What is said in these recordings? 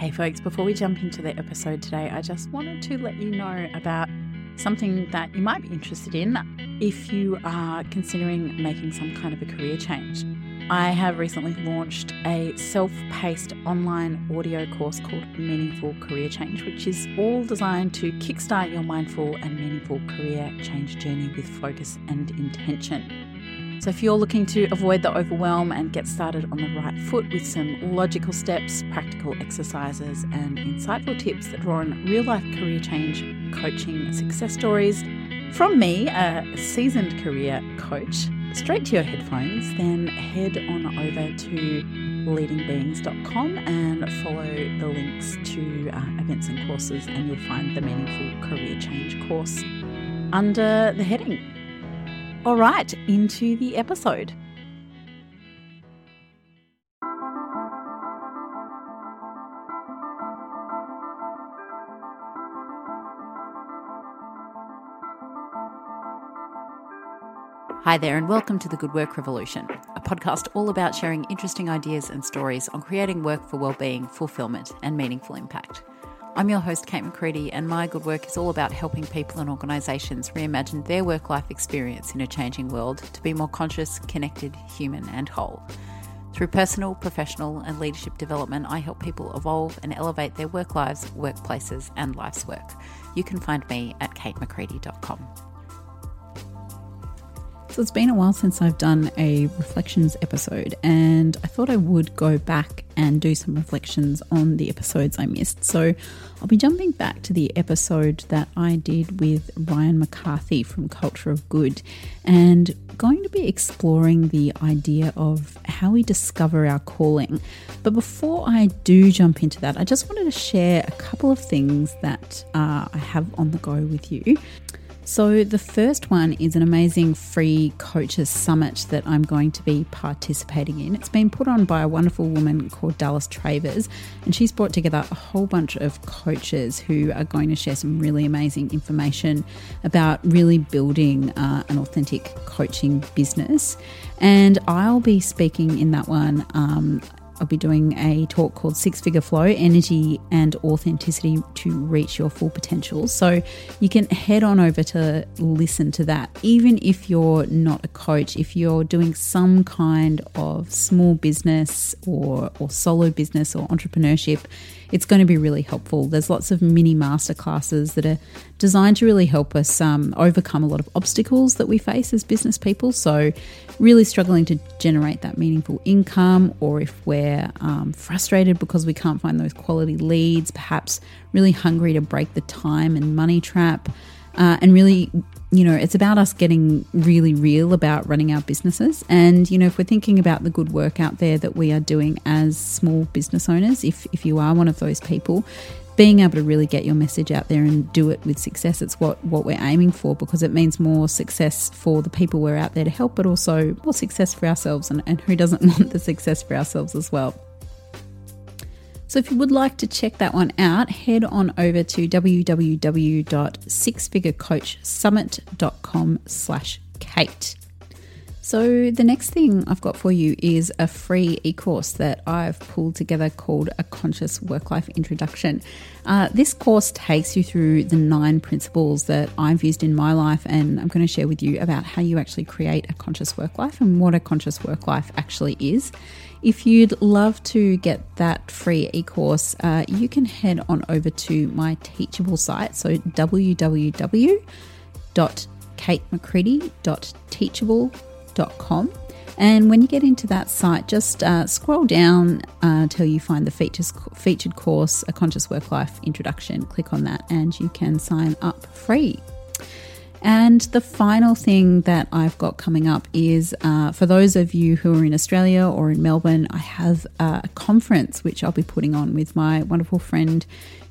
Hey, folks, before we jump into the episode today, I just wanted to let you know about something that you might be interested in if you are considering making some kind of a career change. I have recently launched a self paced online audio course called Meaningful Career Change, which is all designed to kickstart your mindful and meaningful career change journey with focus and intention. So, if you're looking to avoid the overwhelm and get started on the right foot with some logical steps, practical exercises, and insightful tips that draw on real life career change coaching success stories from me, a seasoned career coach, straight to your headphones, then head on over to leadingbeings.com and follow the links to uh, events and courses, and you'll find the Meaningful Career Change course under the heading all right, into the episode. Hi there, and welcome to the Good Work Revolution, a podcast all about sharing interesting ideas and stories on creating work for well-being, fulfillment, and meaningful impact. I'm your host, Kate McCready, and my good work is all about helping people and organisations reimagine their work life experience in a changing world to be more conscious, connected, human, and whole. Through personal, professional, and leadership development, I help people evolve and elevate their work lives, workplaces, and life's work. You can find me at katemccready.com. It's been a while since I've done a reflections episode, and I thought I would go back and do some reflections on the episodes I missed. So I'll be jumping back to the episode that I did with Ryan McCarthy from Culture of Good and going to be exploring the idea of how we discover our calling. But before I do jump into that, I just wanted to share a couple of things that uh, I have on the go with you. So, the first one is an amazing free coaches summit that I'm going to be participating in. It's been put on by a wonderful woman called Dallas Travers, and she's brought together a whole bunch of coaches who are going to share some really amazing information about really building uh, an authentic coaching business. And I'll be speaking in that one um, I'll be doing a talk called Six Figure Flow Energy and Authenticity to Reach Your Full Potential. So you can head on over to listen to that. Even if you're not a coach, if you're doing some kind of small business or, or solo business or entrepreneurship, it's going to be really helpful. There's lots of mini masterclasses that are designed to really help us um, overcome a lot of obstacles that we face as business people. So, really struggling to generate that meaningful income, or if we're um, frustrated because we can't find those quality leads, perhaps really hungry to break the time and money trap. Uh, and really, you know, it's about us getting really real about running our businesses. And, you know, if we're thinking about the good work out there that we are doing as small business owners, if, if you are one of those people, being able to really get your message out there and do it with success, it's what, what we're aiming for because it means more success for the people we're out there to help, but also more success for ourselves. And, and who doesn't want the success for ourselves as well? So if you would like to check that one out, head on over to www.sixfigurecoachsummit.com slash Kate. So the next thing I've got for you is a free e-course that I've pulled together called A Conscious Work-Life Introduction. Uh, this course takes you through the nine principles that I've used in my life and I'm going to share with you about how you actually create a conscious work life and what a conscious work life actually is. If you'd love to get that free e course, uh, you can head on over to my Teachable site. So www.katemccready.teachable.com. And when you get into that site, just uh, scroll down uh, until you find the features, featured course, A Conscious Work Life Introduction. Click on that and you can sign up free. And the final thing that I've got coming up is uh, for those of you who are in Australia or in Melbourne, I have a conference which I'll be putting on with my wonderful friend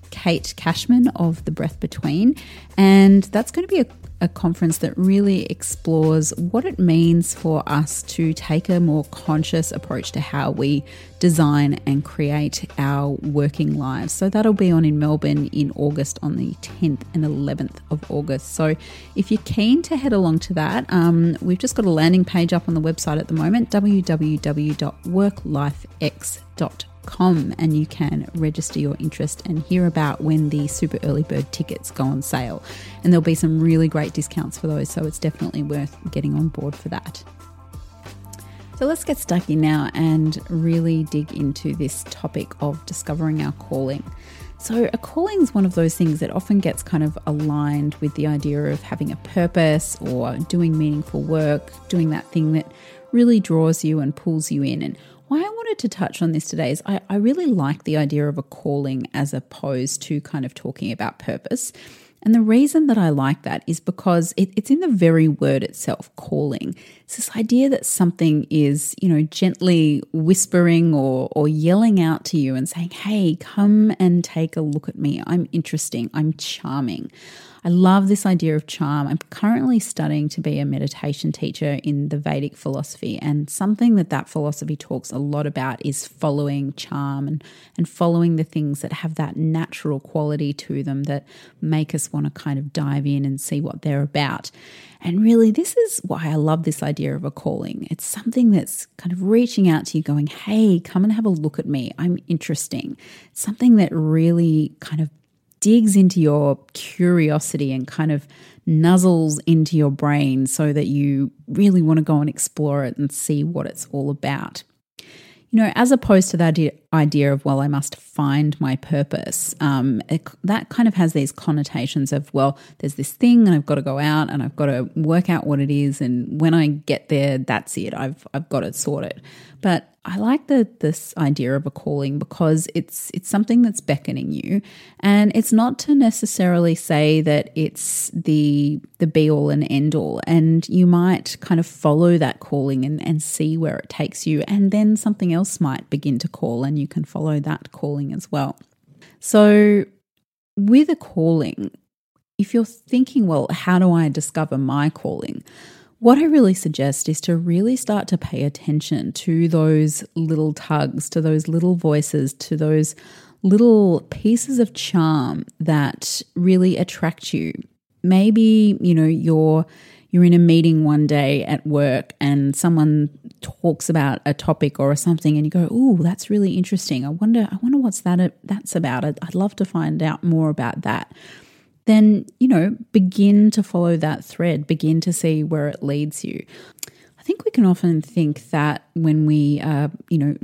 Kate Cashman of The Breath Between. And that's going to be a a conference that really explores what it means for us to take a more conscious approach to how we design and create our working lives. So that'll be on in Melbourne in August on the 10th and 11th of August. So if you're keen to head along to that, um, we've just got a landing page up on the website at the moment www.worklifex.com com and you can register your interest and hear about when the super early bird tickets go on sale. And there'll be some really great discounts for those, so it's definitely worth getting on board for that. So let's get stuck in now and really dig into this topic of discovering our calling. So, a calling is one of those things that often gets kind of aligned with the idea of having a purpose or doing meaningful work, doing that thing that really draws you and pulls you in. And why I wanted to touch on this today is I, I really like the idea of a calling as opposed to kind of talking about purpose. And the reason that I like that is because it, it's in the very word itself, calling. It's this idea that something is, you know, gently whispering or, or yelling out to you and saying, hey, come and take a look at me. I'm interesting. I'm charming. I love this idea of charm. I'm currently studying to be a meditation teacher in the Vedic philosophy, and something that that philosophy talks a lot about is following charm and, and following the things that have that natural quality to them that make us want to kind of dive in and see what they're about. And really, this is why I love this idea of a calling. It's something that's kind of reaching out to you, going, Hey, come and have a look at me. I'm interesting. Something that really kind of digs into your curiosity and kind of nuzzles into your brain so that you really want to go and explore it and see what it's all about. You know, as opposed to that idea of, well, I must find my purpose, um, it, that kind of has these connotations of, well, there's this thing and I've got to go out and I've got to work out what it is. And when I get there, that's it. I've, I've got it sorted. But I like the this idea of a calling because it's it's something that's beckoning you, and it's not to necessarily say that it's the the be all and end all. And you might kind of follow that calling and, and see where it takes you, and then something else might begin to call, and you can follow that calling as well. So, with a calling, if you're thinking, well, how do I discover my calling? What I really suggest is to really start to pay attention to those little tugs, to those little voices, to those little pieces of charm that really attract you. Maybe, you know, you're you're in a meeting one day at work and someone talks about a topic or something and you go, "Oh, that's really interesting. I wonder I wonder what's that that's about. I'd, I'd love to find out more about that." Then, you know, begin to follow that thread, begin to see where it leads you. I think we can often think that when we are, you know,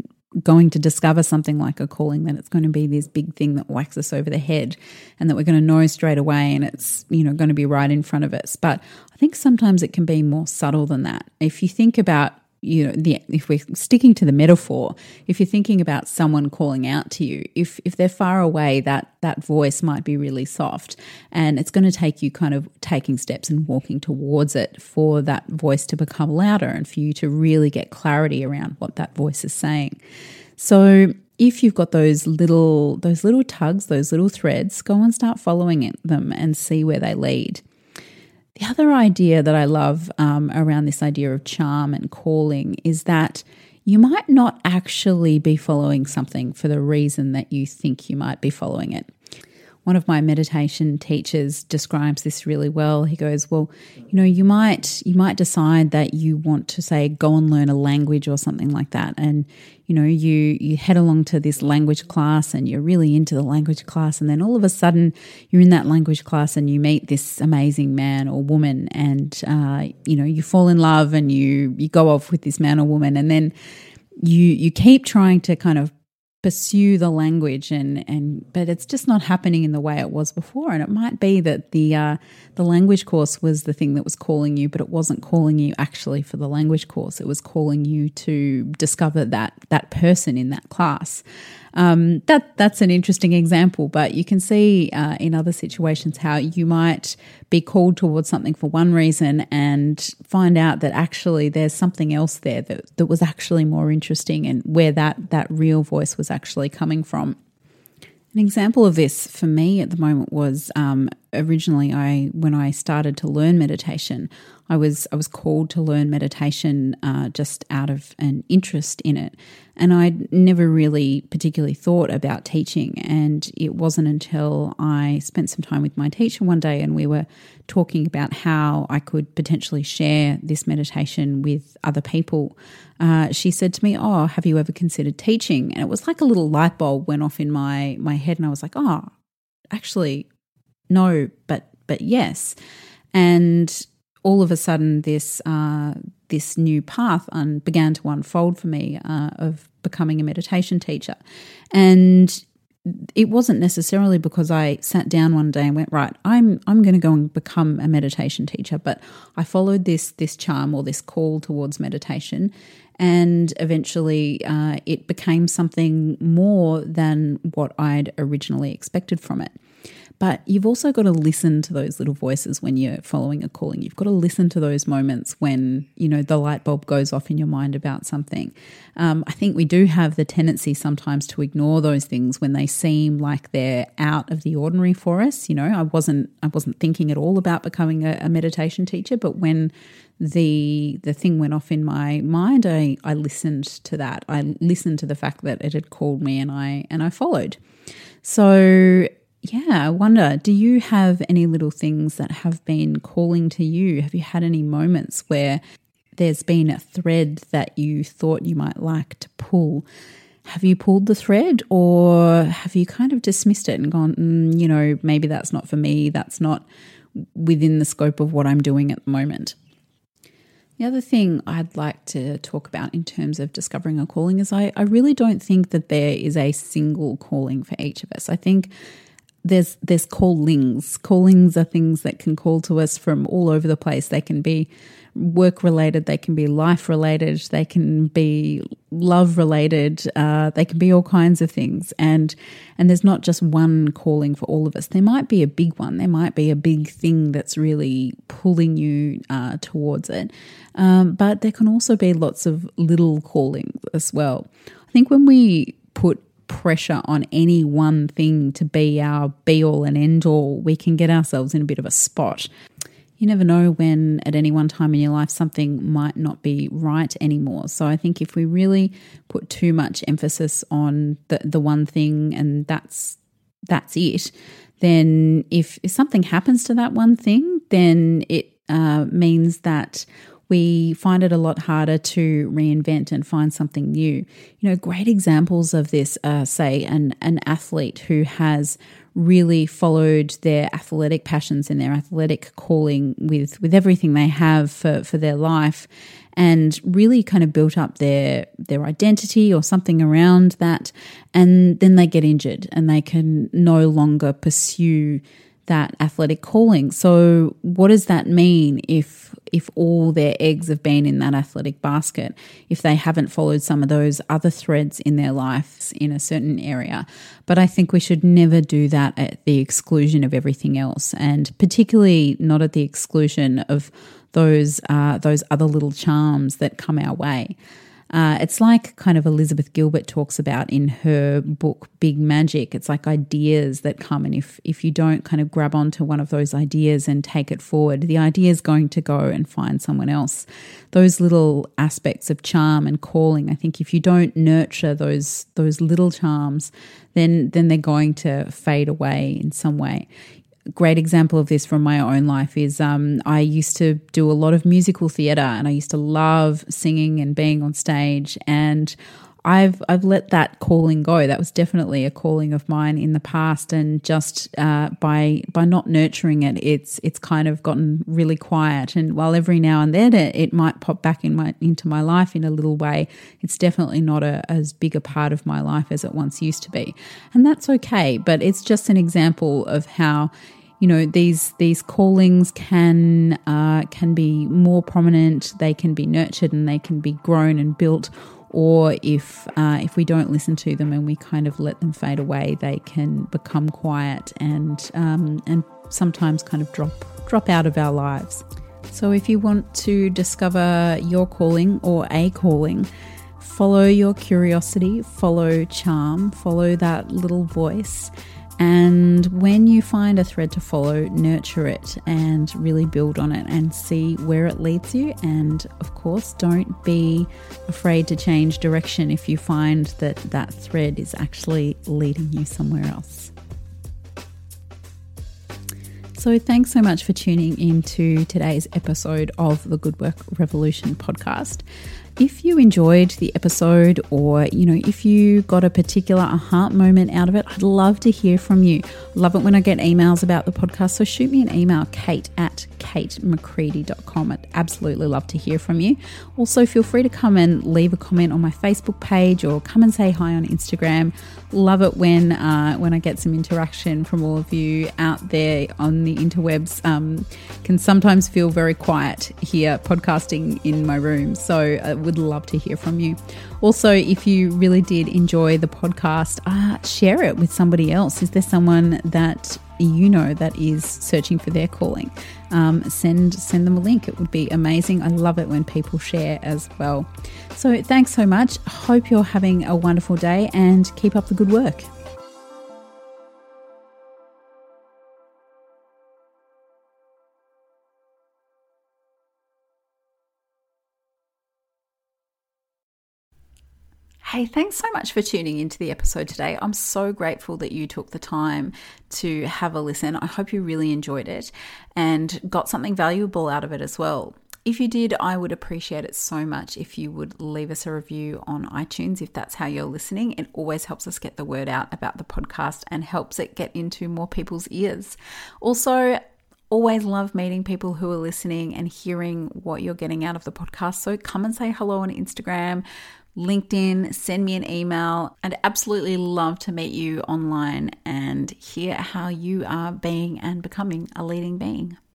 going to discover something like a calling, that it's going to be this big thing that whacks us over the head and that we're going to know straight away and it's, you know, going to be right in front of us. But I think sometimes it can be more subtle than that. If you think about you know, the, if we're sticking to the metaphor, if you're thinking about someone calling out to you, if if they're far away, that that voice might be really soft, and it's going to take you kind of taking steps and walking towards it for that voice to become louder and for you to really get clarity around what that voice is saying. So if you've got those little those little tugs, those little threads, go and start following them and see where they lead. The other idea that I love um, around this idea of charm and calling is that you might not actually be following something for the reason that you think you might be following it. One of my meditation teachers describes this really well. He goes, "Well, you know, you might you might decide that you want to say go and learn a language or something like that. And you know, you you head along to this language class and you're really into the language class. And then all of a sudden you're in that language class and you meet this amazing man or woman and uh, you know, you fall in love and you you go off with this man or woman. And then you you keep trying to kind of pursue the language and and but it's just not happening in the way it was before. And it might be that the uh, the language course was the thing that was calling you but it wasn't calling you actually for the language course. It was calling you to discover that that person in that class um, that that's an interesting example, but you can see uh, in other situations how you might be called towards something for one reason and find out that actually there's something else there that, that was actually more interesting and where that that real voice was actually coming from. An example of this for me at the moment was um, originally I when I started to learn meditation, I was I was called to learn meditation uh, just out of an interest in it, and I'd never really particularly thought about teaching. And it wasn't until I spent some time with my teacher one day, and we were talking about how I could potentially share this meditation with other people. Uh, she said to me, "Oh, have you ever considered teaching?" And it was like a little light bulb went off in my my head, and I was like, "Oh, actually, no, but but yes." And all of a sudden this uh, this new path un- began to unfold for me uh, of becoming a meditation teacher, and it wasn't necessarily because I sat down one day and went right. I'm I'm going to go and become a meditation teacher, but I followed this this charm or this call towards meditation, and eventually uh, it became something more than what I'd originally expected from it. But you've also got to listen to those little voices when you're following a calling. You've got to listen to those moments when, you know, the light bulb goes off in your mind about something. Um, I think we do have the tendency sometimes to ignore those things when they seem like they're out of the ordinary for us. You know, I wasn't I wasn't thinking at all about becoming a, a meditation teacher, but when the the thing went off in my mind, I, I listened to that. I listened to the fact that it had called me and I and I followed. So yeah, I wonder do you have any little things that have been calling to you? Have you had any moments where there's been a thread that you thought you might like to pull? Have you pulled the thread or have you kind of dismissed it and gone, mm, you know, maybe that's not for me, that's not within the scope of what I'm doing at the moment? The other thing I'd like to talk about in terms of discovering a calling is I, I really don't think that there is a single calling for each of us. I think there's there's callings. Callings are things that can call to us from all over the place. They can be work related, they can be life related, they can be love related, uh, they can be all kinds of things. And and there's not just one calling for all of us. There might be a big one. There might be a big thing that's really pulling you uh, towards it. Um, but there can also be lots of little callings as well. I think when we put pressure on any one thing to be our be all and end all, we can get ourselves in a bit of a spot. You never know when at any one time in your life something might not be right anymore. So I think if we really put too much emphasis on the, the one thing and that's that's it, then if, if something happens to that one thing, then it uh, means that we find it a lot harder to reinvent and find something new. You know, great examples of this are, say, an, an athlete who has really followed their athletic passions and their athletic calling with, with everything they have for, for their life and really kind of built up their their identity or something around that and then they get injured and they can no longer pursue that athletic calling. So what does that mean if if all their eggs have been in that athletic basket, if they haven't followed some of those other threads in their lives in a certain area? But I think we should never do that at the exclusion of everything else, and particularly not at the exclusion of those uh, those other little charms that come our way. Uh, it's like kind of Elizabeth Gilbert talks about in her book Big Magic. It's like ideas that come, and if if you don't kind of grab onto one of those ideas and take it forward, the idea is going to go and find someone else. Those little aspects of charm and calling, I think, if you don't nurture those those little charms, then then they're going to fade away in some way great example of this from my own life is um, I used to do a lot of musical theatre and I used to love singing and being on stage. And I've I've let that calling go. That was definitely a calling of mine in the past, and just uh, by by not nurturing it, it's it's kind of gotten really quiet. And while every now and then it, it might pop back in my into my life in a little way, it's definitely not a, as big a part of my life as it once used to be, and that's okay. But it's just an example of how you know these these callings can uh, can be more prominent. They can be nurtured and they can be grown and built. Or if uh, if we don't listen to them and we kind of let them fade away, they can become quiet and um, and sometimes kind of drop drop out of our lives. So if you want to discover your calling or a calling, follow your curiosity, follow charm, follow that little voice And when you find a thread to follow, nurture it and really build on it and see where it leads you. And of course, don't be afraid to change direction if you find that that thread is actually leading you somewhere else. So, thanks so much for tuning into today's episode of the Good Work Revolution podcast. If you enjoyed the episode or, you know, if you got a particular heart moment out of it, I'd love to hear from you. Love it when I get emails about the podcast. So shoot me an email, kate at katemccready.com. I'd absolutely love to hear from you. Also, feel free to come and leave a comment on my Facebook page or come and say hi on Instagram. Love it when uh, when I get some interaction from all of you out there on the interwebs. Um, can sometimes feel very quiet here podcasting in my room, so I would love to hear from you. Also, if you really did enjoy the podcast, uh, share it with somebody else. Is there someone that you know that is searching for their calling? Um, send send them a link. It would be amazing. I love it when people share as well. So thanks so much. Hope you're having a wonderful day and keep up the good work. Hey, thanks so much for tuning into the episode today. I'm so grateful that you took the time to have a listen. I hope you really enjoyed it and got something valuable out of it as well. If you did, I would appreciate it so much if you would leave us a review on iTunes if that's how you're listening. It always helps us get the word out about the podcast and helps it get into more people's ears. Also, always love meeting people who are listening and hearing what you're getting out of the podcast. So come and say hello on Instagram. LinkedIn, send me an email. I'd absolutely love to meet you online and hear how you are being and becoming a leading being.